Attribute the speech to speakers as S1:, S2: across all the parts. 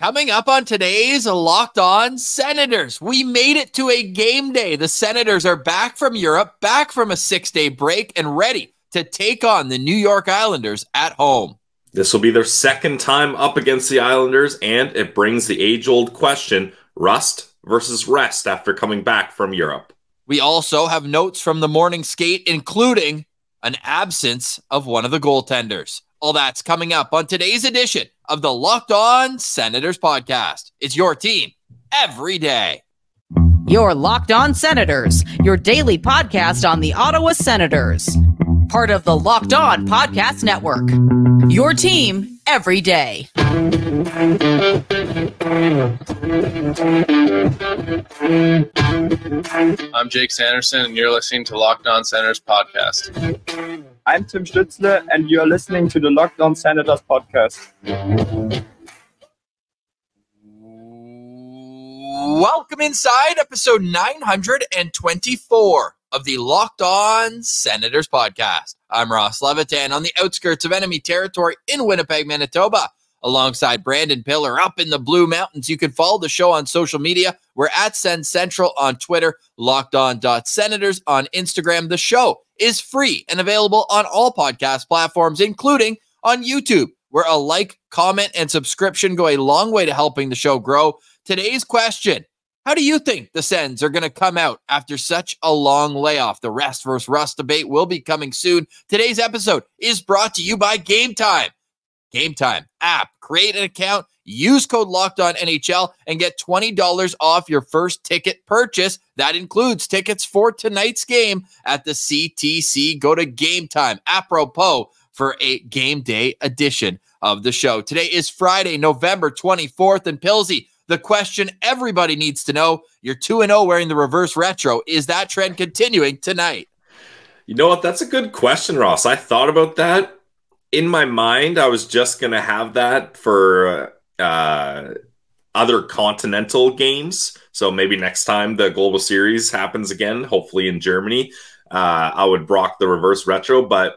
S1: Coming up on today's Locked On Senators, we made it to a game day. The Senators are back from Europe, back from a six day break, and ready to take on the New York Islanders at home.
S2: This will be their second time up against the Islanders, and it brings the age old question rust versus rest after coming back from Europe.
S1: We also have notes from the morning skate, including an absence of one of the goaltenders. All that's coming up on today's edition of the Locked On Senators podcast. It's your team every day.
S3: Your Locked On Senators, your daily podcast on the Ottawa Senators. Part of the Locked On Podcast Network. Your team every day.
S4: I'm Jake Sanderson, and you're listening to Locked On Senators podcast.
S5: I'm Tim Stützle, and you're listening to the Locked On Senators podcast.
S1: Welcome inside episode 924 of the Locked On Senators podcast. I'm Ross Levitan on the outskirts of enemy territory in Winnipeg, Manitoba alongside Brandon Piller up in the Blue Mountains. You can follow the show on social media. We're at Sens Central on Twitter, locked on senators on Instagram. The show is free and available on all podcast platforms, including on YouTube, where a like, comment, and subscription go a long way to helping the show grow. Today's question How do you think the Sens are going to come out after such a long layoff? The rest versus rust debate will be coming soon. Today's episode is brought to you by Game Time. Game Time app. Create an account, use code Locked On NHL, and get twenty dollars off your first ticket purchase. That includes tickets for tonight's game at the CTC. Go to Game Time, apropos for a game day edition of the show. Today is Friday, November twenty fourth, and Pilsy. The question everybody needs to know: You're two and zero oh wearing the reverse retro. Is that trend continuing tonight?
S2: You know what? That's a good question, Ross. I thought about that in my mind, I was just going to have that for uh, other continental games. So maybe next time the Global Series happens again, hopefully in Germany, uh, I would rock the reverse retro. But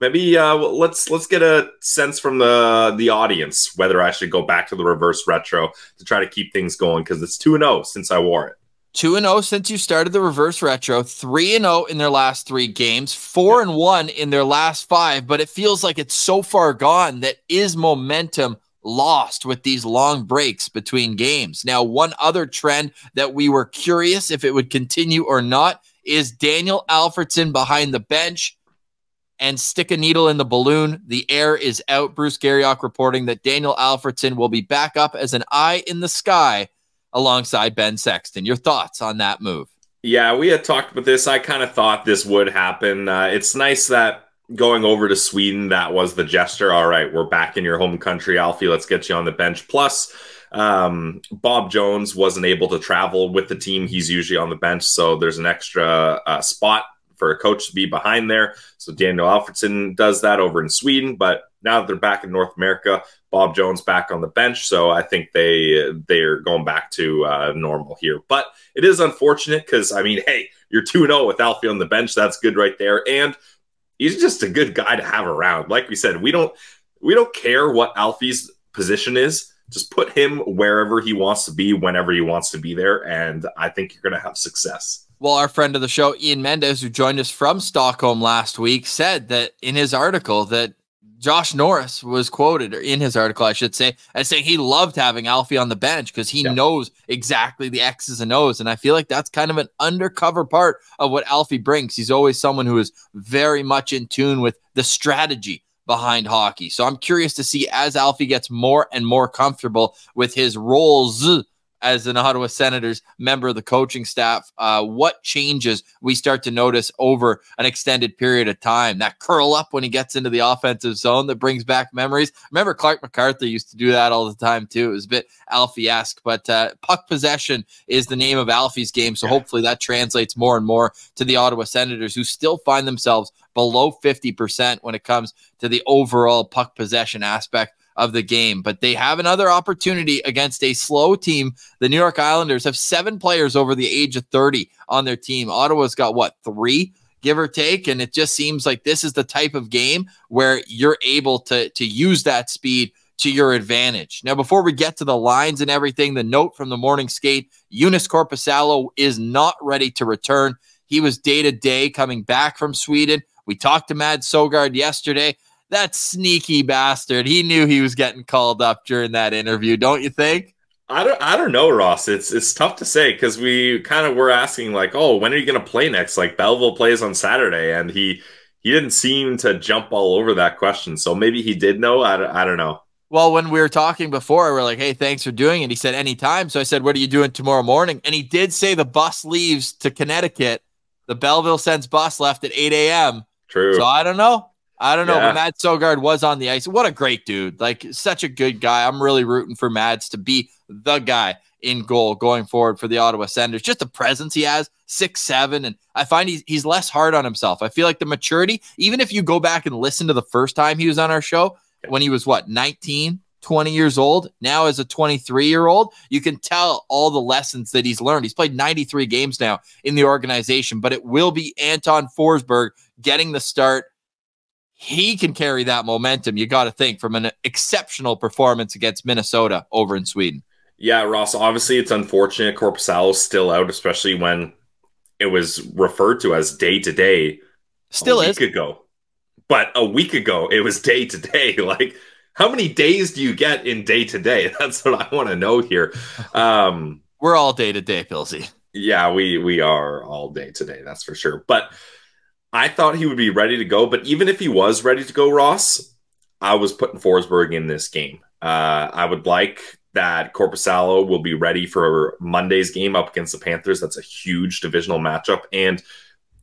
S2: maybe uh, let's let's get a sense from the the audience whether I should go back to the reverse retro to try to keep things going because it's two and zero oh since I wore it.
S1: 2 and 0 since you started the reverse retro, 3 and 0 in their last 3 games, 4 and 1 in their last 5, but it feels like it's so far gone that is momentum lost with these long breaks between games. Now, one other trend that we were curious if it would continue or not is Daniel Alfredsson behind the bench and stick a needle in the balloon. The air is out. Bruce Garrioch reporting that Daniel Alfredsson will be back up as an eye in the sky alongside Ben Sexton. Your thoughts on that move?
S2: Yeah, we had talked about this. I kind of thought this would happen. Uh, it's nice that going over to Sweden, that was the gesture. All right, we're back in your home country, Alfie. Let's get you on the bench. Plus, um, Bob Jones wasn't able to travel with the team. He's usually on the bench, so there's an extra uh, spot for a coach to be behind there. So Daniel Alfredsson does that over in Sweden, but now that they're back in North America, Bob Jones back on the bench, so I think they they're going back to uh, normal here. But it is unfortunate because I mean, hey, you're two zero oh with Alfie on the bench. That's good right there, and he's just a good guy to have around. Like we said, we don't we don't care what Alfie's position is. Just put him wherever he wants to be, whenever he wants to be there, and I think you're going to have success.
S1: Well, our friend of the show, Ian Mendes, who joined us from Stockholm last week, said that in his article that Josh Norris was quoted in his article, I should say, as saying he loved having Alfie on the bench because he yeah. knows exactly the X's and O's. And I feel like that's kind of an undercover part of what Alfie brings. He's always someone who is very much in tune with the strategy behind hockey. So I'm curious to see as Alfie gets more and more comfortable with his roles as an Ottawa Senators member of the coaching staff, uh, what changes we start to notice over an extended period of time. That curl up when he gets into the offensive zone that brings back memories. Remember, Clarke MacArthur used to do that all the time too. It was a bit Alfie esque, but uh, puck possession is the name of Alfie's game. So hopefully that translates more and more to the Ottawa Senators, who still find themselves below 50% when it comes to the overall puck possession aspect of the game. But they have another opportunity against a slow team. The New York Islanders have seven players over the age of 30 on their team. Ottawa's got what, three? give or take and it just seems like this is the type of game where you're able to to use that speed to your advantage. Now, before we get to the lines and everything, the note from the morning skate Joonas Korpisalo is not ready to return. He was day to day coming back from Sweden. We talked to Mads Sogaard yesterday. That sneaky bastard. He knew he was getting called up during that interview, don't you think?
S2: I don't I don't know, Ross. It's it's tough to say because we kind of were asking like, oh, when are you gonna play next? Like Belleville plays on Saturday, and he he didn't seem to jump all over that question. So maybe he did know. I, I don't know.
S1: Well, when we were talking before, we are like, hey, thanks for doing it. He said, anytime. So I said, what are you doing tomorrow morning? And he did say the bus leaves to Connecticut. The Belleville Sens bus left at 8 a.m.
S2: True.
S1: So I don't know. I don't know.
S2: Yeah.
S1: But Mads Søgaard was on the ice. What a great dude. Like, such a good guy. I'm really rooting for Mads to be the guy in goal going forward for the Ottawa Senators. Just the presence he has, six seven, and I find he's he's less hard on himself. I feel like the maturity, even if you go back and listen to the first time he was on our show, when he was what 19, 20 years old, now as a 23 year old, you can tell all the lessons that he's learned. He's played 93 games now in the organization, but it will be Anton Forsberg getting the start. He can carry that momentum. You got to think from an exceptional performance against Minnesota over in Sweden.
S2: Yeah, Ross, obviously it's unfortunate Korpisalo's still out, especially when it was referred to as day to day
S1: Still
S2: a
S1: is.
S2: week ago. But a week ago it was day to day. Like how many days do you get in day to day? That's what I want to know here. Um
S1: We're all day to day, Pilsy.
S2: yeah, we we are all day today, that's for sure. But I thought he would be ready to go, but even if he was ready to go, Ross, I was putting Forsberg in this game. Uh, I would like that Korpisalo will be ready for Monday's game up against the Panthers. That's a huge divisional matchup. And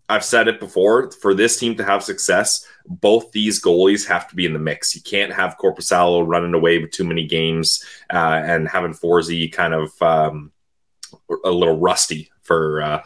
S2: I've said it before for this team to have success, both these goalies have to be in the mix. You can't have Korpisalo running away with too many games uh, and having Forzy kind of um, a little rusty for uh,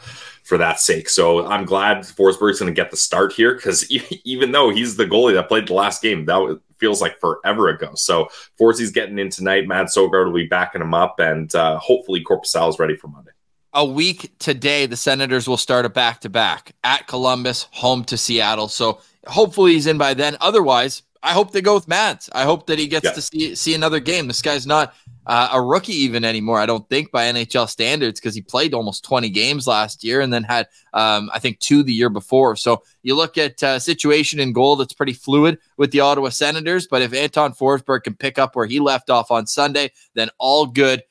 S2: for that sake. So I'm glad Forsberg's going to get the start here because even though he's the goalie that played the last game, that feels like forever ago. So Forzy's getting in tonight. Mads Sogaard will be backing him up, and uh, hopefully Korpisalo is ready for Monday.
S1: A week today, the Senators will start a back to back at Columbus, home to Seattle. So hopefully he's in by then. Otherwise, I hope they go with Mads. I hope that he gets
S2: Yeah.
S1: to see see another game. This guy's not uh, a rookie even anymore. I don't think by NHL standards because he played almost 20 games last year and then had um, I think two the year before. So you look at uh, situation in goal that's pretty fluid with the Ottawa Senators. But if Anton Forsberg can pick up where he left off on Sunday, then all good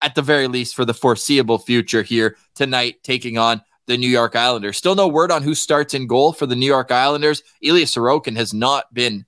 S1: at the very least for the foreseeable future here tonight, taking on the New York Islanders. Still no word on who starts in goal for the New York Islanders. Ilya Sorokin has not been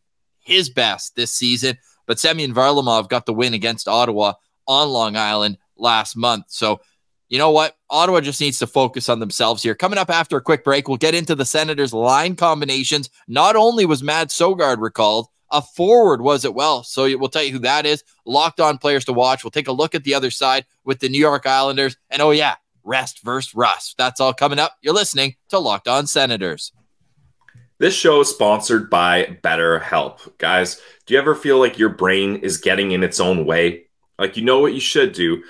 S1: his best this season, but Semyon Varlamov got the win against Ottawa on Long Island last month. So, you know what? Ottawa just needs to focus on themselves here. Coming up after a quick break, we'll get into the Senators' line combinations. Not only was Mads Sogaard recalled, a forward was it well. So we'll tell you who that is. Locked on players to watch. We'll take a look at the other side with the New York Islanders. And oh, yeah, rest versus rust. That's all coming up. You're listening to Locked On Senators.
S2: This show is sponsored by BetterHelp. Guys, do you ever feel like your brain is getting in its own way? Like you know what you should do,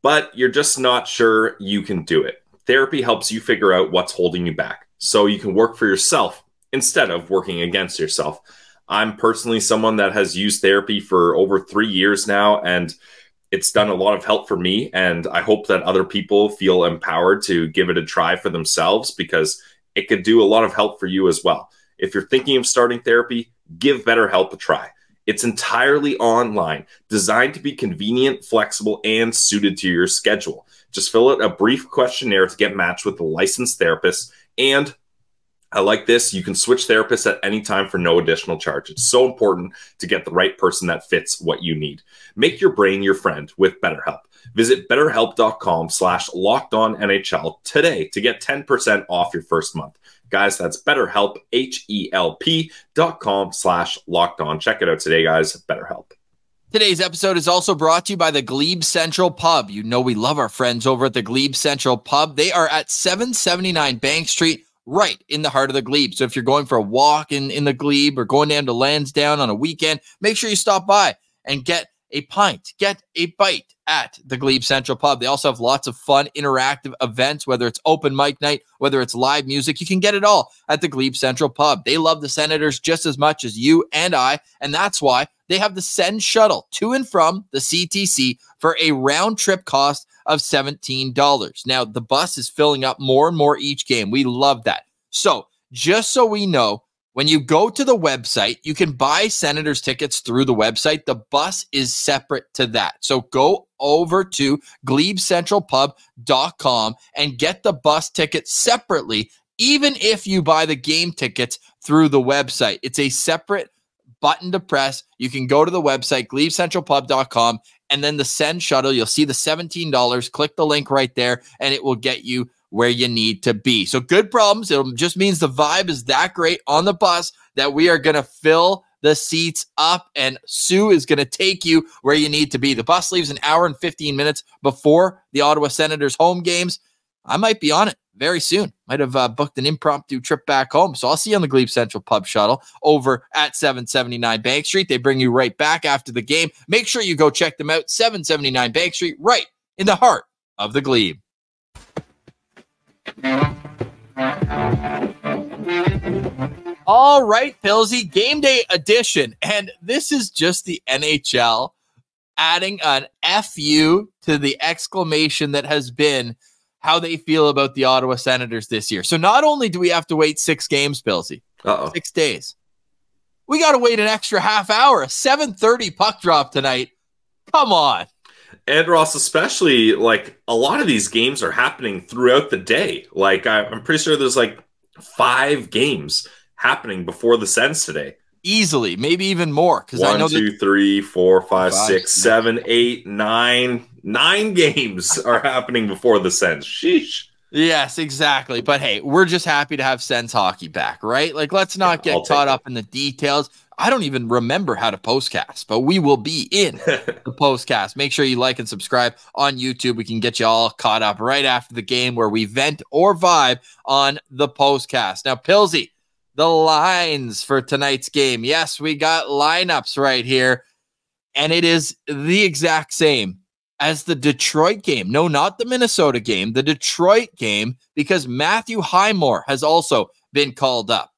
S2: but you're just not sure you can do it. Therapy helps you figure out what's holding you back so you can work for yourself instead of working against yourself. I'm personally someone that has used therapy for over three years now, and it's done a lot of help for me. And I hope that other people feel empowered to give it a try for themselves because it could do a lot of help for you as well. If you're thinking of starting therapy, give BetterHelp a try. It's entirely online, designed to be convenient, flexible, and suited to your schedule. Just fill out a brief questionnaire to get matched with a licensed therapist. And I like this. You can switch therapists at any time for no additional charge. It's so important to get the right person that fits what you need. Make your brain your friend with BetterHelp. Visit betterhelp.com slash locked on NHL today to get 10% off your first month. Guys, that's betterhelp, H-E-L-P dot com slash locked on. Check it out today, guys. BetterHelp.
S1: Today's episode is also brought to you by the Glebe Central Pub. You know we love our friends over at the Glebe Central Pub. They are at 779 Bank Street, right in the heart of the Glebe. So if you're going for a walk in, in the Glebe or going down to Lansdowne on a weekend, make sure you stop by and get a pint, get a bite at the Glebe Central Pub. They also have lots of fun, interactive events, whether it's open mic night, whether it's live music. You can get it all at the Glebe Central Pub. They love the Senators just as much as you and I, and that's why they have the Sens shuttle to and from the CTC for a round trip cost of $17. Now, the bus is filling up more and more each game. We love that. So, just so we know, when you go to the website, you can buy Senators tickets through the website. The bus is separate to that. So go over to glebecentralpub.com and get the bus ticket separately, even if you buy the game tickets through the website. It's a separate button to press. You can go to the website, glebecentralpub.com, and then the Sens shuttle. You'll see the $17. Click the link right there, and it will get you where you need to be. So good problems. It just means the vibe is that great on the bus that we are going to fill the seats up and Sue is going to take you where you need to be. The bus leaves an hour and 15 minutes before the Ottawa Senators home games. I might be on it very soon. Might have uh, booked an impromptu trip back home. So I'll see you on the Glebe Central Pub shuttle over at 779 Bank Street. They bring you right back after the game. Make sure you go check them out. 779 Bank Street, right in the heart of the Glebe. All right, Pilsy, game day edition. And this is just the NHL adding an FU to the exclamation that has been how they feel about the Ottawa Senators this year. So not only do we have to wait six games, Pilsy,
S2: Uh-oh.
S1: six days, we got to wait an extra half hour. A 7.30 puck drop tonight. Come on.
S2: And Ross, especially like a lot of these games are happening throughout the day. Like I, I'm pretty sure there's like five games happening before the Sens today.
S1: Easily, maybe even more. Because I
S2: One,
S1: know that
S2: two, three, four, five,
S1: Five,
S2: six,
S1: six.
S2: seven, eight, nine, nine games are happening before the Sens. Sheesh.
S1: Yes, exactly. But hey, we're just happy to have Sens hockey back, right? Like, let's not
S2: Yeah, I'll
S1: get caught up in the details. I don't even remember how to postcast, but we will be in the postcast. Make sure you like and subscribe on YouTube. We can get you all caught up right after the game where we vent or vibe on the postcast. Now, Pilsy, the lines for tonight's game. Yes, we got lineups right here, and it is the exact same as the Detroit game. No, not the Minnesota game, the Detroit game, because Matthew Highmore has also been called up.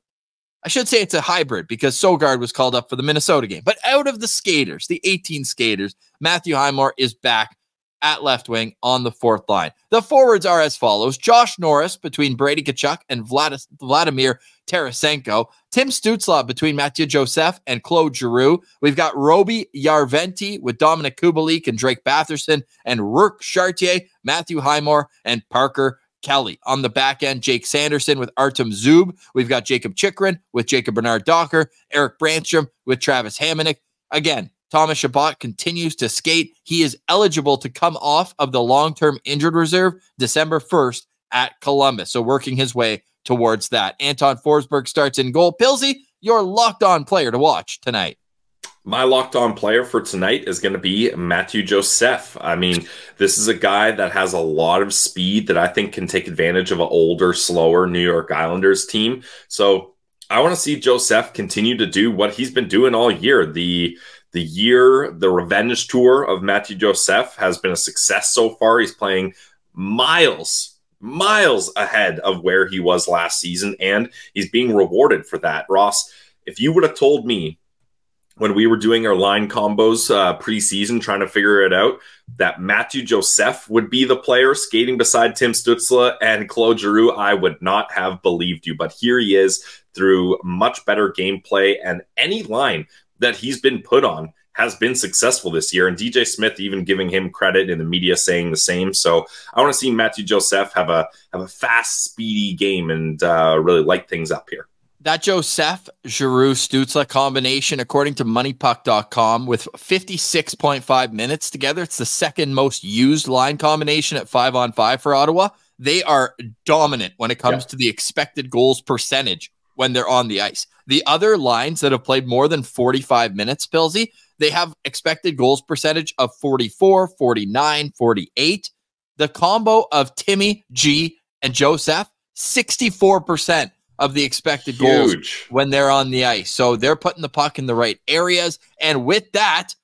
S1: I should say it's a hybrid because Sogaard was called up for the Minnesota game. But out of the skaters, the 18 skaters, Matthew Highmore is back at left wing on the fourth line. The forwards are as follows Josh Norris between Brady Tkachuk and Vladimir Tarasenko. Tim Stützle between Mathieu Joseph and Claude Giroux. We've got Roby Järventie with Dominik Kubalik and Drake Batherson and Rourke Chartier, Matthew Highmore, and Parker Kelly. On the back end, Jake Sanderson with Artem Zub. We've got Jakob Chychrun with Jacob Bernard Docker, Erik Brannstrom with Travis Hamonic. Again, Thomas Chabot continues to skate. He is eligible to come off of the long term injured reserve December 1st at Columbus. So working his way towards that. Anton Forsberg starts in goal. Pilsy, your locked on player to watch tonight.
S2: My locked on player for tonight is going to be Mathieu Joseph. I mean, this is a guy that has a lot of speed that I think can take advantage of an older, slower New York Islanders team. So I want to see Joseph continue to do what he's been doing all year. The the year, the revenge tour of Mathieu Joseph has been a success so far. He's playing miles, miles ahead of where he was last season, and he's being rewarded for that. Ross, if you would have told me when we were doing our line combos uh, preseason, trying to figure it out, that Mathieu Joseph would be the player skating beside Tim Stützle and Claude Giroux, I would not have believed you. But here he is through much better gameplay, and any line that he's been put on has been successful this year. And DJ Smith even giving him credit in the media saying the same. So I want to see Matthew Joseph have a have a fast, speedy game and uh, really light things up here.
S1: That Joseph Giroux Stützle combination, according to moneypuck.com, with 56.5 minutes together, it's the second most used line combination at five on five for Ottawa. They are dominant when it comes
S2: Yeah.
S1: to the expected goals percentage when they're on the ice. The other lines that have played more than 45 minutes, Pilsy, they have expected goals percentage of 44, 49, 48. The combo of Timmy G and Joseph, 64% of the expected goals when they're on the ice. So they're putting the puck in the right areas. And with that,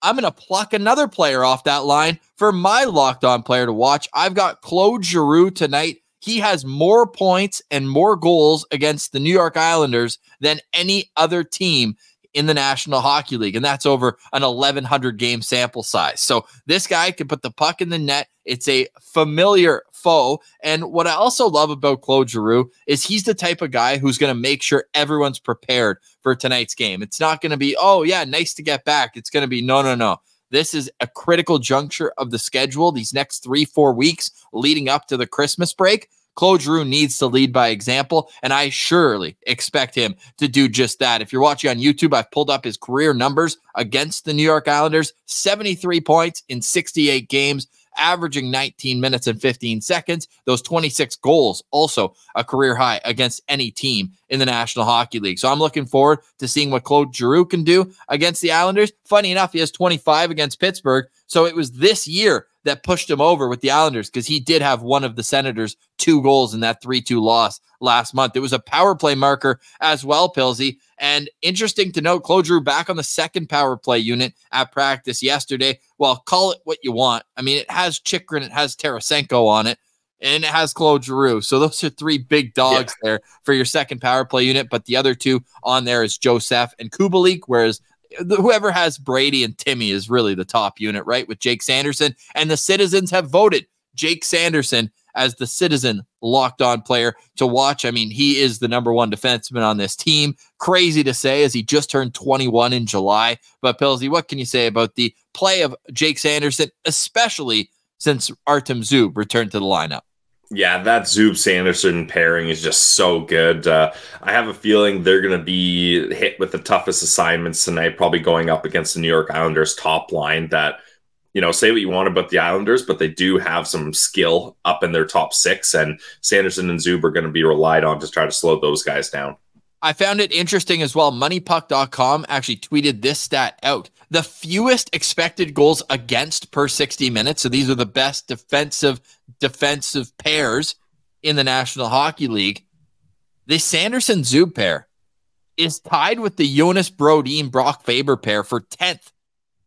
S1: I'm going to pluck another player off that line for my locked on player to watch. I've got Claude Giroux tonight. He has more points and more goals against the New York Islanders than any other team in the National Hockey League, and that's over an 1,100 game sample size. So this guy can put the puck in the net. It's a familiar foe. And what I also love about Claude Giroux is he's the type of guy who's going to make sure everyone's prepared for tonight's game. It's not going to be, oh, yeah, nice to get back. It's going to be, no, no, no. This is a critical juncture of the schedule. These next three, four weeks leading up to the Christmas break. Claude Giroux needs to lead by example, and I surely expect him to do just that. If you're watching on YouTube, I've pulled up his career numbers against the New York Islanders 73 points in 68 games, averaging 19 minutes and 15 seconds. Those 26 goals, also a career high against any team in the National Hockey League. So I'm looking forward to seeing what Claude Giroux can do against the Islanders. Funny enough, he has 25 against Pittsburgh. So it was this year that pushed him over with the Islanders because he did have one of the Senators' two goals in that 3 2 loss last month. It was a power play marker as well, Pilsy. And interesting to note, Claude Giroux back on the second power play unit at practice yesterday. Well, call it what you want. I mean, it has Chychrun, it has Tarasenko on it, and it has Claude Giroux. So those are three big dogs yeah. there for your second power play unit. But the other two on there is Joseph and Kubalik, whereas whoever has Brady and Timmy is really the top unit, right? With Jake Sanderson. And the citizens have voted Jake Sanderson as the citizen locked on player to watch. I mean, he is the number one defenseman on this team. Crazy to say as he just turned 21 in July. But Pilsy, what can you say about the play of Jake Sanderson, especially since Artem Zub returned to the lineup?
S2: Yeah, that Zub Sanderson pairing is just so good. Uh, I have a feeling they're going to be hit with the toughest assignments tonight, probably going up against the New York Islanders top line that you know, say what you want about the Islanders, but they do have some skill up in their top six, and Sanderson and Zub are going to be relied on to try to slow those guys down.
S1: I found it interesting as well. MoneyPuck.com actually tweeted this stat out. The fewest expected goals against per 60 minutes. So these are the best defensive defensive pairs in the National Hockey League. The Sanderson Zub pair is tied with the Jonas Brodin Brock Faber pair for 10th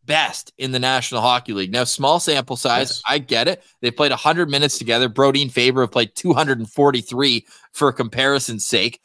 S1: best in the National Hockey League. Now, small sample size, yes. I get it. They played 100 minutes together. Brodin Faber have played 243 for comparison's sake.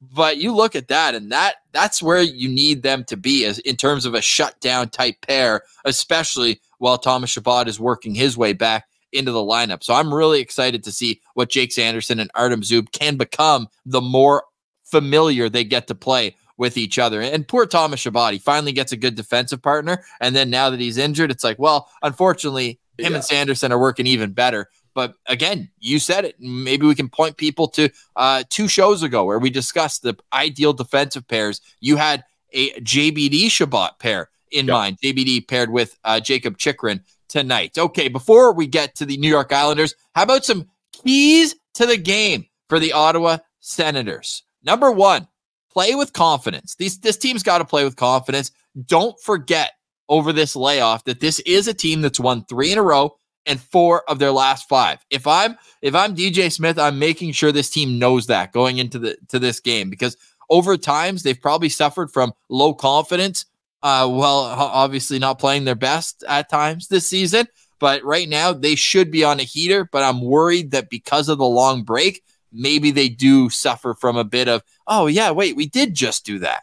S1: But you look at that, and that that's where you need them to be as in terms of a shutdown type pair, especially while Thomas Chabot is working his way back into the lineup. So I'm really excited to see what Jake Sanderson and Artem Zub can become the more familiar they get to play with each other. And poor Thomas Chabot, he finally gets a good defensive partner. And then now that he's injured, it's like, well, unfortunately, him yeah. and Sanderson are working even better. But again, you said it. Maybe we can point people to uh, two shows ago where we discussed the ideal defensive pairs. You had a JBD Chabot pair in yep. mind, JBD paired with uh, Jakob Chychrun tonight. Okay, before we get to the New York Islanders, how about some keys to the game for the Ottawa Senators? Number one, play with confidence. These this team's got to play with confidence. Don't forget over this layoff that this is a team that's won 3 in a row and 4 of their last 5. If I'm if I'm DJ Smith, I'm making sure this team knows that going into the to this game because over times they've probably suffered from low confidence uh well obviously not playing their best at times this season, but right now they should be on a heater, but I'm worried that because of the long break maybe they do suffer from a bit of, oh, yeah, wait, we did just do that.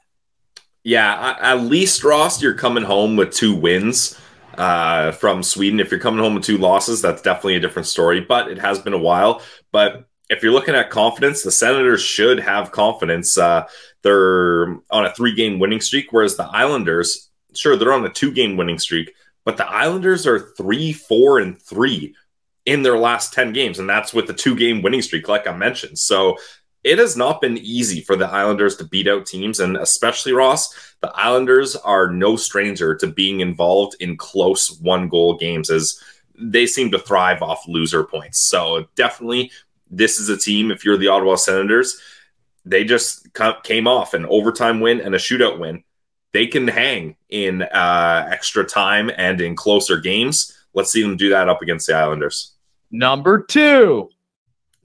S2: Yeah, at least, Ross, you're coming home with two wins uh, from Sweden. If you're coming home with two losses, that's definitely a different story, but it has been a while. But if you're looking at confidence, the Senators should have confidence. Uh, they're on a three game winning streak, whereas the Islanders, sure, they're on a two game winning streak, but the Islanders are three, four, and three in their last 10 games, and that's with the two game winning streak, like I mentioned. So it has not been easy for the Islanders to beat out teams, and especially Ross, the Islanders are no stranger to being involved in close one goal games as they seem to thrive off loser points. So definitely, this is a team, if you're the Ottawa Senators, they just came off an overtime win and a shootout win. They can hang in uh, extra time and in closer games. Let's see them do that up against the Islanders.
S5: Number two.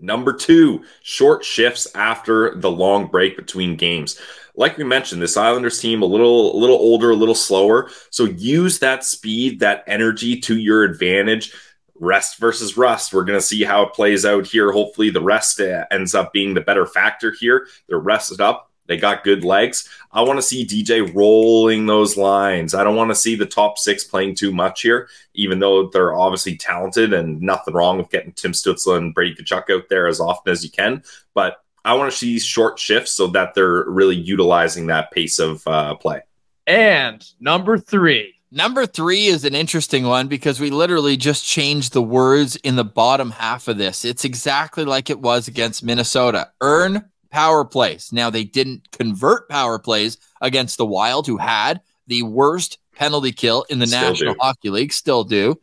S2: Number two, short shifts after the long break between games. Like we mentioned, this Islanders team a little a little older, a little slower. So use that speed, that energy to your advantage. Rest versus rust. We're going to see how it plays out here. Hopefully, the rest uh, ends up being the better factor here. They're rested up. They got good legs. I want to see DJ rolling those lines. I don't want to see the top six playing too much here, even though they're obviously talented and nothing wrong with getting Tim Stutzle and Brady Tkachuk out there as often as you can. But I want to see short shifts so that they're really utilizing that pace of uh, play.
S6: And number three.
S1: Number three is an interesting one because we literally just changed the words in the bottom half of this. It's exactly like it was against Minnesota. Earn power plays. Now, they didn't convert power plays against the Wild, who had the worst penalty kill in the
S2: Still
S1: National
S2: do.
S1: Hockey League, still do.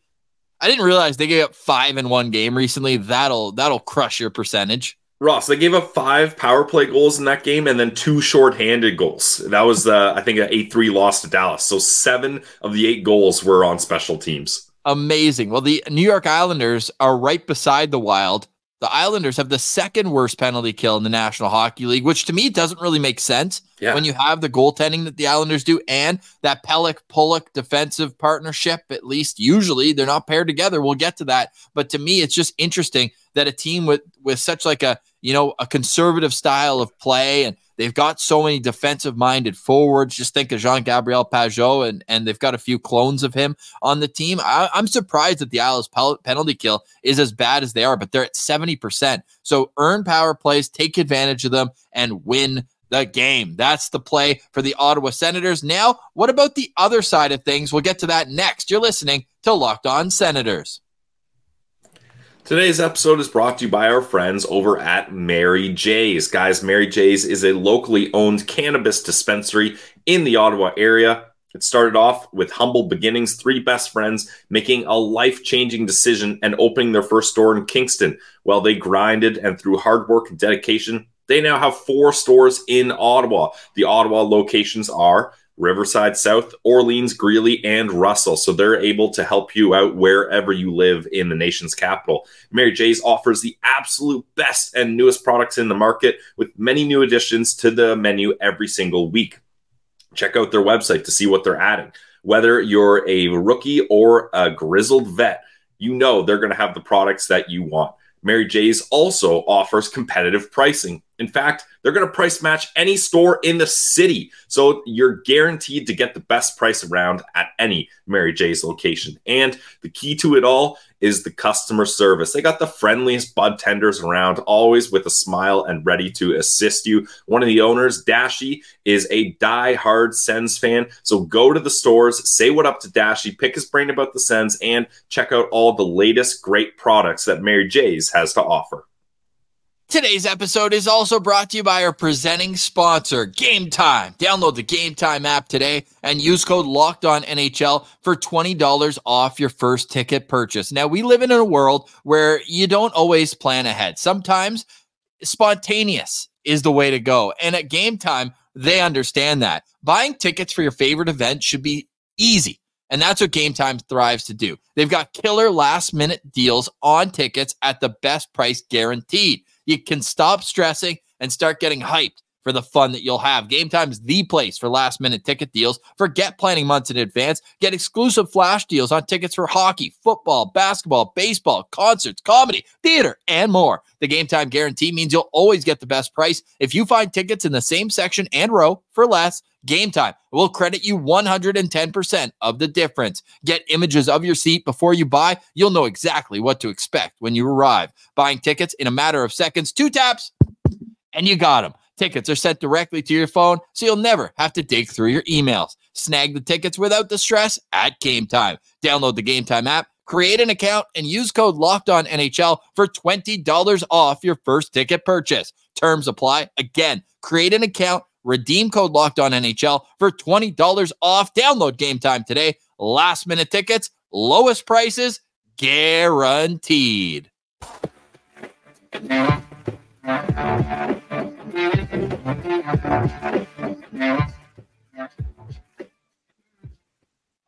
S1: I didn't realize they gave up five in one game recently. That'll that'll crush your percentage.
S2: Ross, they gave up five power play goals in that game and then two shorthanded goals. That was, uh, I think, an 8 3 loss to Dallas. So seven of the eight goals were on special teams.
S1: Amazing. Well, the New York Islanders are right beside the Wild. The Islanders have the second worst penalty kill in the National Hockey League, which to me doesn't really make sense
S2: Yeah.
S1: when you have the goaltending that the Islanders do and that Pelech Pulock defensive partnership. At least usually they're not paired together. We'll get to that, but to me, it's just interesting that a team with with such like a you know a conservative style of play and they've got so many defensive minded forwards. Just think of Jean Gabriel Pageau and and they've got a few clones of him on the team. I, I'm surprised that the Isles penalty kill is as bad as they are, but they're at 70%. So earn power plays, take advantage of them, and win the game. That's the play for the Ottawa Senators. Now, what about the other side of things? We'll get to that next. You're listening to Locked On Senators.
S2: Today's episode is brought to you by our friends over at Mary J's. Guys, Mary J's is a locally owned cannabis dispensary in the Ottawa area. It started off with humble beginnings, three best friends making a life changing decision and opening their first store in Kingston. While they grinded and through hard work and dedication, they now have four stores in Ottawa. The Ottawa locations are Riverside South, Orleans, Greely, and Russell. So they're able to help you out wherever you live in the nation's capital. Mary J's offers the absolute best and newest products in the market with many new additions to the menu every single week. Check out their website to see what they're adding. Whether you're a rookie or a grizzled vet, you know they're going to have the products that you want. Mary J's also offers competitive pricing. In fact, they're going to price match any store in the city. So you're guaranteed to get the best price around at any Mary J's location. And the key to it all is the customer service. They got the friendliest bud tenders around, always with a smile and ready to assist you. One of the owners, Dashy, is a die-hard Sens fan. So go to the stores, say what up to Dashy, pick his brain about the Sens, and check out all the latest great products that Mary J's has to offer.
S1: Today's episode is also brought to you by our presenting sponsor, Game Time. Download the Game Time app today and use code Locked On NHL for $20 off your first ticket purchase. Now, we live in a world where you don't always plan ahead. Sometimes spontaneous is the way to go. And at Game Time, they understand that. Buying tickets for your favorite event should be easy. And that's what Game Time thrives to do. They've got killer last minute deals on tickets at the best price guaranteed. You can stop stressing and start getting hyped for the fun that you'll have. Game Time's the place for last minute ticket deals. Forget planning months in advance. Get exclusive flash deals on tickets for hockey, football, basketball, baseball, concerts, comedy, theater, and more. The Game Time guarantee means you'll always get the best price. If you find tickets in the same section and row for less, Game Time will credit you 110% of the difference. Get images of your seat before you buy. You'll know exactly what to expect when you arrive. Buying tickets in a matter of seconds, two taps, and you got them. Tickets are sent directly to your phone, so you'll never have to dig through your emails. Snag the tickets without the stress at Game Time. Download the Game Time app, create an account, and use code Locked On NHL for $20 off your first ticket purchase. Terms apply. Again, create an account, redeem code Locked On NHL for $20 off. Download Game Time today. Last minute tickets, lowest prices, guaranteed.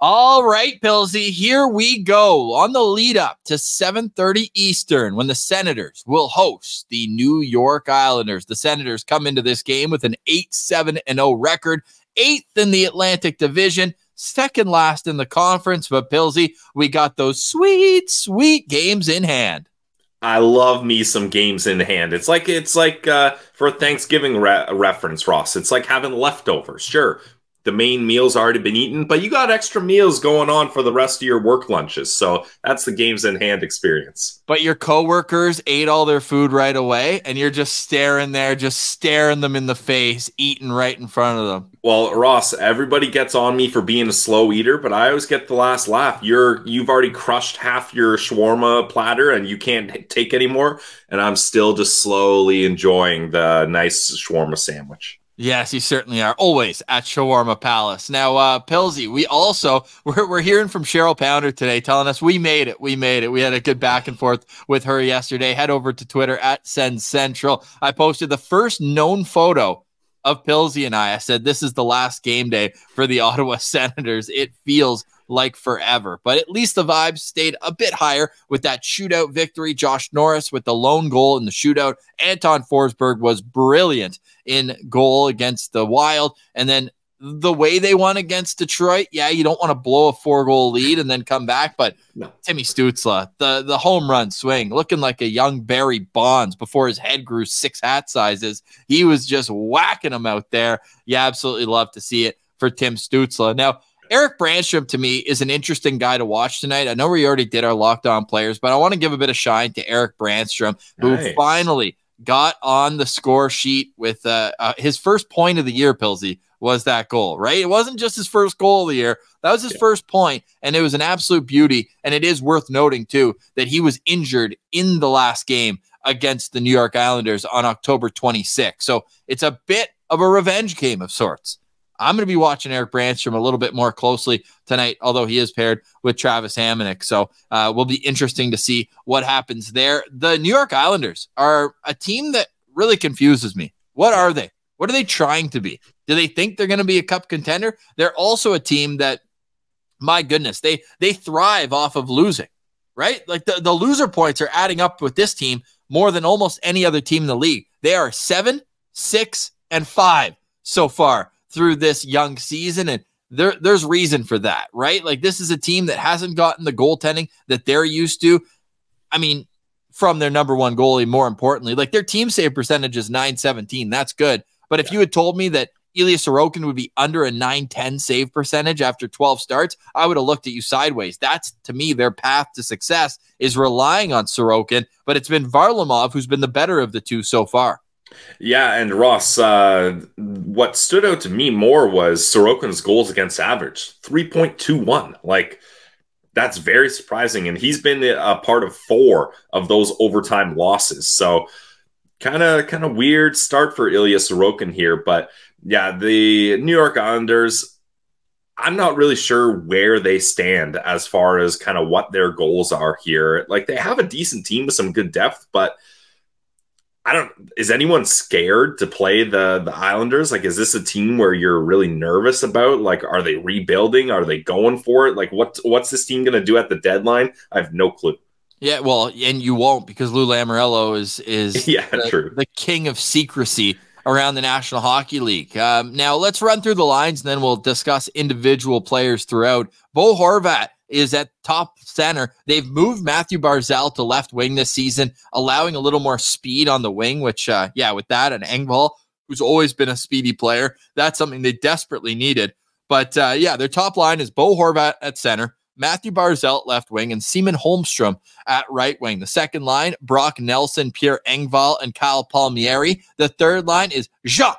S1: All right, Pilsy, here we go on the lead up to 7:30 Eastern when the Senators will host the New York Islanders. The Senators come into this game with an 8-7 and 0 record, 8th in the Atlantic Division, second last in the conference, but Pilsy, we got those sweet sweet games in hand.
S2: I love me some games in hand. It's like it's like uh, for Thanksgiving re- reference, Ross. It's like having leftovers. Sure, the main meal's already been eaten, but you got extra meals going on for the rest of your work lunches. So that's the games in hand experience.
S1: But your coworkers ate all their food right away, and you're just staring there, just staring them in the face, eating right in front of them.
S2: Well, Ross, everybody gets on me for being a slow eater, but I always get the last laugh. You're you've already crushed half your shawarma platter and you can't take anymore, and I'm still just slowly enjoying the nice shawarma sandwich.
S1: Yes, you certainly are. Always at Shawarma Palace. Now, uh, Pilsy, we also we're, we're hearing from Cheryl Pounder today, telling us we made it. We made it. We had a good back and forth with her yesterday. Head over to Twitter at Sens Central. I posted the first known photo of Pilsy and I. I said this is the last game day for the Ottawa Senators. It feels like forever. But at least the vibes stayed a bit higher with that shootout victory. Josh Norris with the lone goal in the shootout. Anton Forsberg was brilliant in goal against the Wild. And then the way they won against Detroit, yeah, you don't want to blow a four goal lead and then come back. But
S2: no.
S1: Timmy Stützle, the, the home run swing, looking like a young Barry Bonds before his head grew six hat sizes. He was just whacking them out there. You absolutely love to see it for Tim Stützle. Now, Erik Brannstrom to me is an interesting guy to watch tonight. I know we already did our lockdown players, but I want to give a bit of shine to Erik Brannstrom, who nice. finally got on the score sheet with uh, uh, his first point of the year, Pilsy, was that goal, right? It wasn't just his first goal of the year. That was his yeah. first point, and it was an absolute beauty. And it is worth noting, too, that he was injured in the last game against the New York Islanders on October 26th. So it's a bit of a revenge game of sorts. I'm going to be watching Erik Brannstrom a little bit more closely tonight, although he is paired with Travis Hamonic. So uh, will be interesting to see what happens there. The New York Islanders are a team that really confuses me. What are they? What are they trying to be? Do they think they're going to be a cup contender? They're also a team that, my goodness, they they thrive off of losing, right? Like the, the loser points are adding up with this team more than almost any other team in the league. They are seven, six, and five so far through this young season. And there, there's reason for that, right? Like this is a team that hasn't gotten the goaltending that they're used to. I mean, from their number one goalie, more importantly, like their team save percentage is 917. That's good. But if yeah. you had told me that Ilya Sorokin would be under a 910 save percentage after 12 starts, I would have looked at you sideways. That's to me their path to success is relying on Sorokin, but it's been Varlamov who's been the better of the two so far.
S2: Yeah, and Ross, uh, what stood out to me more was Sorokin's goals against average, 3.21. Like, that's very surprising. And he's been a part of four of those overtime losses. So, kind of kind of weird start for Ilya Sorokin here. But yeah, the New York Islanders, I'm not really sure where they stand as far as kind of what their goals are here. Like, they have a decent team with some good depth, but – I don't. Is anyone scared to play the the Islanders? Like, is this a team where you're really nervous about? Like, are they rebuilding? Are they going for it? Like, what what's this team going to do at the deadline? I have no clue.
S1: Yeah, well, and you won't because Lou Lamoriello is is
S2: yeah,
S1: the,
S2: true.
S1: the king of secrecy around the National Hockey League. Um, now, let's run through the lines, and then we'll discuss individual players throughout. Bo Horvat is at top center. They've moved Mathew Barzal to left wing this season, allowing a little more speed on the wing, which, uh, yeah, with that and Engvall, who's always been a speedy player, that's something they desperately needed. But uh, yeah, their top line is Bo Horvat at center, Mathew Barzal left wing, and Simon Holmstrom at right wing. The second line, Brock Nelson, Pierre Engvall, and Kyle Palmieri. The third line is Jean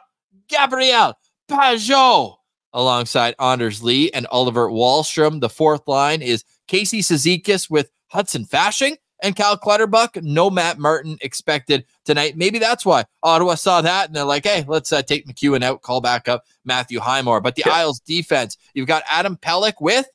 S1: Gabriel Pageau alongside Anders Lee and Oliver Wahlstrom. The fourth line is Casey Cizikas with Hudson Fasching and Cal Clutterbuck. No Matt Martin expected tonight. Maybe that's why Ottawa saw that and they're like, hey, let's uh, take MacEwen out, call back up Matthew Highmore. But the yeah. Isles defense, you've got Adam Pelech with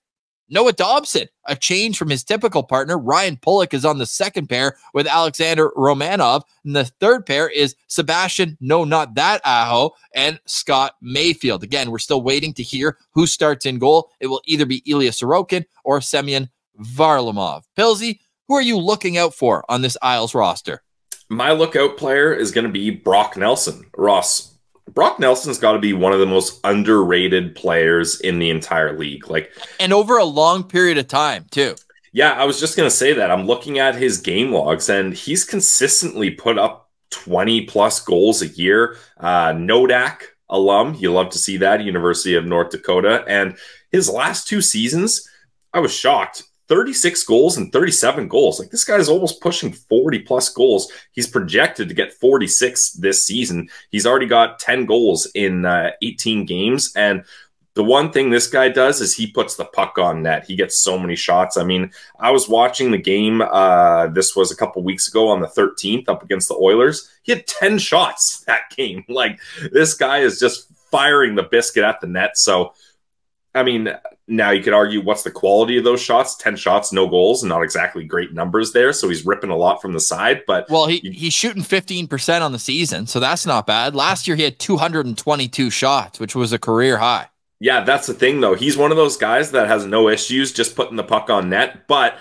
S1: Noah Dobson, a change from his typical partner. Ryan Pulock is on the second pair with Alexander Romanov. And the third pair is Sebastian, no, not that Aho, and Scott Mayfield. Again, we're still waiting to hear who starts in goal. It will either be Ilya Sorokin or Semyon Varlamov. Pilsy, who are you looking out for on this Isles roster?
S2: My lookout player is going to be Brock Nelson. Ross, Brock Nelson's got to be one of the most underrated players in the entire league. Like,
S1: and over a long period of time, too.
S2: Yeah, I was just going to say that. I'm looking at his game logs, and he's consistently put up 20 plus goals a year. Uh, Nodak alum, you love to see that, University of North Dakota. And his last two seasons, I was shocked. 36 goals and 37 goals. Like this guy's almost pushing 40 plus goals. He's projected to get 46 this season. He's already got 10 goals in uh, 18 games. And the one thing this guy does is he puts the puck on net. He gets so many shots. I mean, I was watching the game. Uh, this was a couple weeks ago on the 13th up against the Oilers. He had 10 shots that game. Like this guy is just firing the biscuit at the net. So, I mean, now you could argue what's the quality of those shots? 10 shots, no goals, not exactly great numbers there. So he's ripping a lot from the side. But
S1: well, he, he's shooting 15% on the season. So that's not bad. Last year he had 222 shots, which was a career high.
S2: Yeah, that's the thing though. He's one of those guys that has no issues just putting the puck on net, but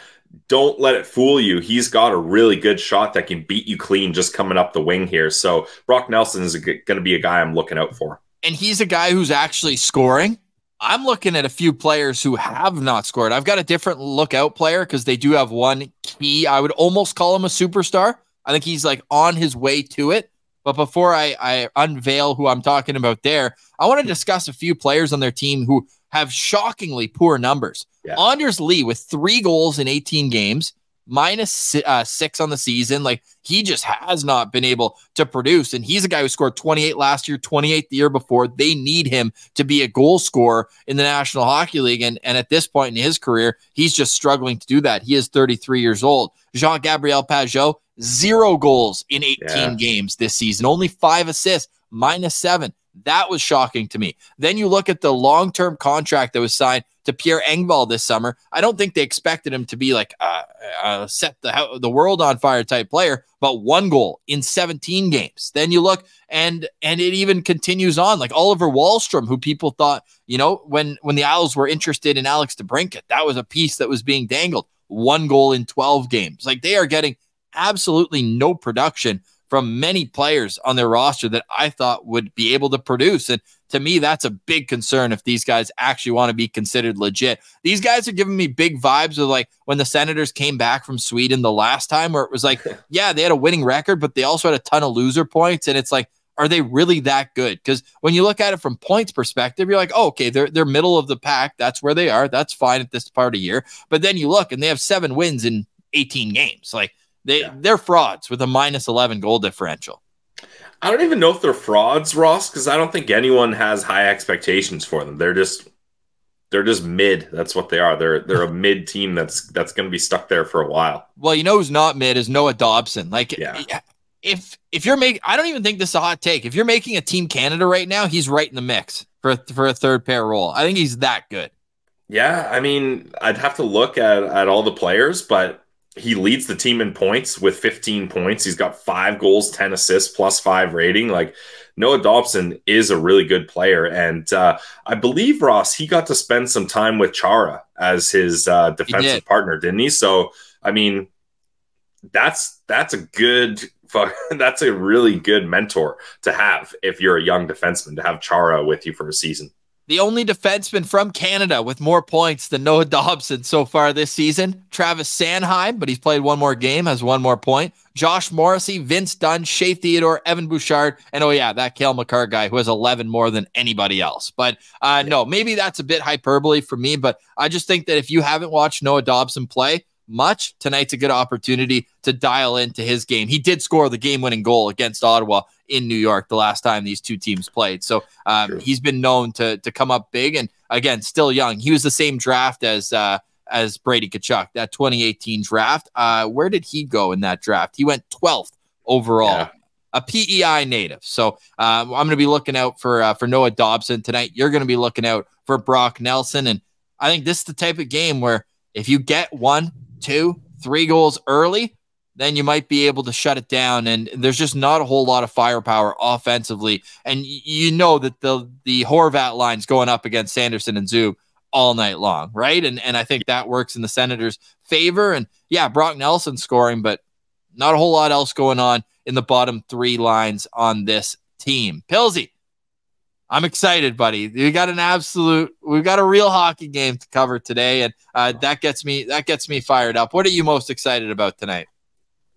S2: don't let it fool you. He's got a really good shot that can beat you clean just coming up the wing here. So Brock Nelson is going to be a guy I'm looking out for.
S1: And he's a guy who's actually scoring. I'm looking at a few players who have not scored. I've got a different lookout player because they do have one key. I would almost call him a superstar. I think he's like on his way to it. But before I, I unveil who I'm talking about there, I want to discuss a few players on their team who have shockingly poor numbers. Yeah. Anders Lee with three goals in 18 games, minus, uh, six on the season. Like he just has not been able to produce. And he's a guy who scored 28 last year, 28 the year before. They need him to be a goal scorer in the National Hockey League. And, and at this point in his career, he's just struggling to do that. He is 33 years old. Jean Gabriel Pageau, zero goals in 18 yeah. games this season, only five assists, minus seven. That was shocking to me. Then you look at the long term contract that was signed to Pierre Engvall this summer. I don't think they expected him to be like uh, uh, set the the world on fire type player, but one goal in 17 games. Then you look and and it even continues on like Oliver Wahlstrom, who people thought you know when when the Isles were interested in Alex DeBrincat, that was a piece that was being dangled. One goal in 12 games. Like they are getting absolutely no production from many players on their roster that I thought would be able to produce. And to me, that's a big concern if these guys actually want to be considered legit. These guys are giving me big vibes of like when the Senators came back from Sweden the last time, where it was like, yeah, they had a winning record, but they also had a ton of loser points. And it's like, are they really that good? Because when you look at it from points perspective, you're like, oh, okay, they're they're middle of the pack. That's where they are. That's fine at this part of the year. But then you look and they have seven wins in 18 games. Like they yeah. they're frauds with a minus 11 goal differential.
S2: I don't even know if they're frauds, Ross, because I don't think anyone has high expectations for them. They're just they're just mid. That's what they are. They're they're a mid team that's that's going to be stuck there for a while.
S1: Well, you know who's not mid is Noah Dobson. Like yeah. Eh, if if you're making, I don't even think this is a hot take. If you're making a Team Canada right now, he's right in the mix for for a third pair role. I think he's that good.
S2: Yeah, I mean, I'd have to look at at all the players, but he leads the team in points with 15 points. He's got five goals, 10 assists, plus five rating. Like Noah Dobson is a really good player. And uh, I believe, Ross, he got to spend some time with Chara as his uh, defensive did. partner, didn't he? So, I mean, that's that's a good fuck. that's a really good mentor to have if you're a young defenseman to have Chara with you for a season
S1: the only defenseman from Canada with more points than Noah Dobson so far this season. Travis Sanheim, but he's played one more game, has one more point. Josh Morrissey, Vince Dunn, Shea Theodore, Evan Bouchard, and oh yeah, that Cale Makar guy who has 11 more than anybody else. But uh, no, maybe that's a bit hyperbole for me, but I just think that if you haven't watched Noah Dobson play, much, tonight's a good opportunity to dial into his game. He did score the game winning goal against Ottawa in New York the last time these two teams played. So um, he's been known to, to come up big and again, still young. He was the same draft as, uh, as Brady Tkachuk, that 2018 draft. Uh, where did he go in that draft? He went 12th overall. Yeah a PEI native. So um, I'm going to be looking out for uh, for Noah Dobson tonight. You're going to be looking out for Brock Nelson, and I think this is the type of game where if you get one, two, three goals early, then you might be able to shut it down. And there's just not a whole lot of firepower offensively. And you know that the the Horvat line's going up against Sanderson and Zub all night long, right? And and I think that works in the Senators' favor. And yeah, Brock Nelson scoring, but not a whole lot else going on in the bottom three lines on this team. Pilsy, I'm excited, buddy. We got an absolute, we've got a real hockey game to cover today, and uh, that gets me that gets me fired up. What are you most excited about tonight?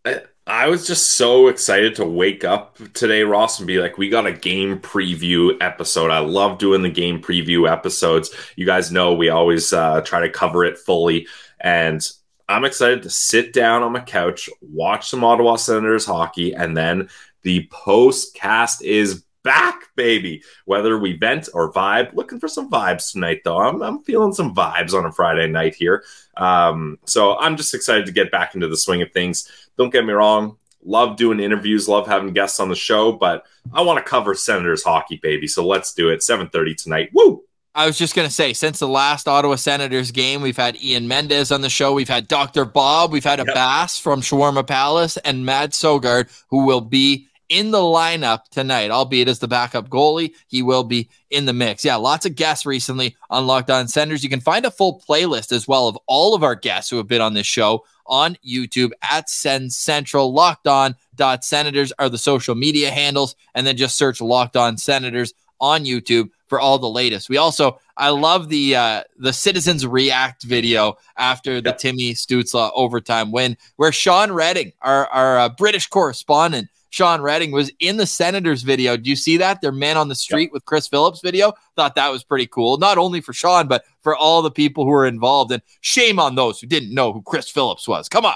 S2: I, I was just so excited to wake up today, Ross, and be like, we got a game preview episode. I love doing the game preview episodes. You guys know we always uh, try to cover it fully, and I'm excited to sit down on my couch, watch some Ottawa Senators hockey, and then the post cast is back, baby. Whether we vent or vibe, looking for some vibes tonight, though. I'm, I'm feeling some vibes on a Friday night here. Um, so I'm just excited to get back into the swing of things. Don't get me wrong. Love doing interviews, love having guests on the show, but I want to cover Senators hockey, baby. So let's do it. 7:30 tonight. Woo!
S1: I was just going to say, since the last Ottawa Senators game, we've had Ian Mendes on the show. We've had Dr. Bob. We've had a
S2: Yep.
S1: Bass from Shawarma Palace and Mads Sogaard, who will be in the lineup tonight, albeit as the backup goalie. He will be in the mix. Yeah, lots of guests recently on Locked On Senators. You can find a full playlist as well of all of our guests who have been on this show on YouTube at Sens Central. Locked On dot Senators are the social media handles, and then just search Locked On Senators on YouTube for all the latest. We also, I love the uh, the Citizens React video after the
S2: Yep.
S1: Timmy Stützle overtime win, where Sean Redding, our our uh, British correspondent, Sean Redding was in the Senators video. Do you see that? Their man on the street with Chris Phillips video. Thought that was pretty cool. Not only for Sean, but for all the people who were involved. And shame on those who didn't know who Chris Phillips was. Come on.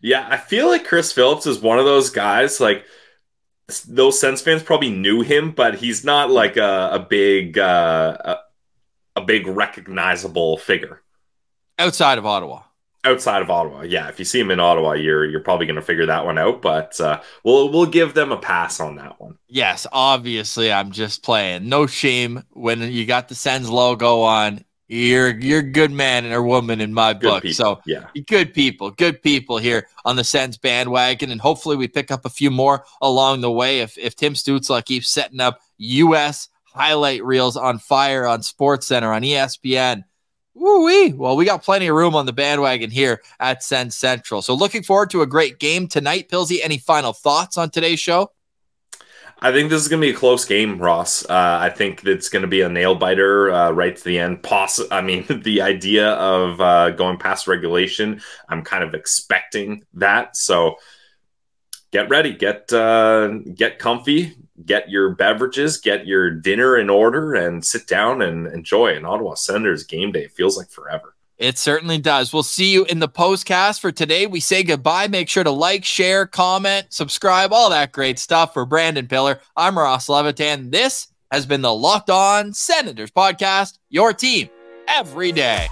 S2: Yeah, I feel like Chris Phillips is one of those guys like those Sens fans probably knew him, but he's not like a, a big uh, a, a big recognizable figure
S1: Outside of Ottawa.
S2: Outside of Ottawa. Yeah, if you see him in Ottawa, you're you're probably going to figure that one out, but uh, we'll we'll give them a pass on that one.
S1: Yes, obviously I'm just playing. No shame when you got the Sens logo on. You're you're a good man or woman in my
S2: Good
S1: book.
S2: people.
S1: So
S2: yeah.
S1: good people, good people here on the Sens bandwagon, and hopefully we pick up a few more along the way. If if Tim Stützle keeps setting up U.S. highlight reels on fire on Sports Center on ESPN. Woo wee! Well, we got plenty of room on the bandwagon here at Sens Central. So looking forward to a great game tonight. Pilsy, any final thoughts on today's show?
S2: I think this is going to be a close game, Ross. Uh, I think it's going to be a nail biter uh, right to the end. Poss- I mean, the idea of uh, going past regulation, I'm kind of expecting that. So get ready, get uh, get comfy, get your beverages, get your dinner in order, and sit down and enjoy an Ottawa Senators game day. It feels like forever.
S1: It certainly does. We'll see you in the postcast for today. We say goodbye. Make sure to like, share, comment, subscribe, all that great stuff. For Brandon Piller, I'm Ross Levitan. This has been the Locked On Senators podcast, your team every day.